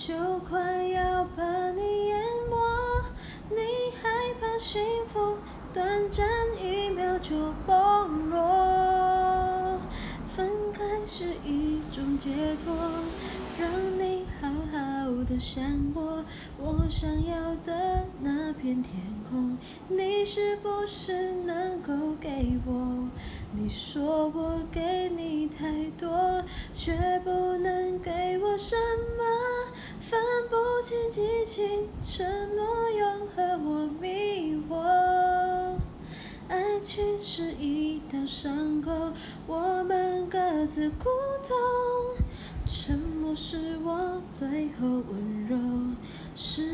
就快要把你淹没。你害怕幸福短暂一秒就崩落，分开是一种解脱，让你好好的想我。我想要的那片天空，你是不是能够给我？你说我给你太多，却不能给我什么，是激情、承诺、又和我迷惑。爱情是一道伤口，我们各自苦痛，沉默是我最后温柔，是。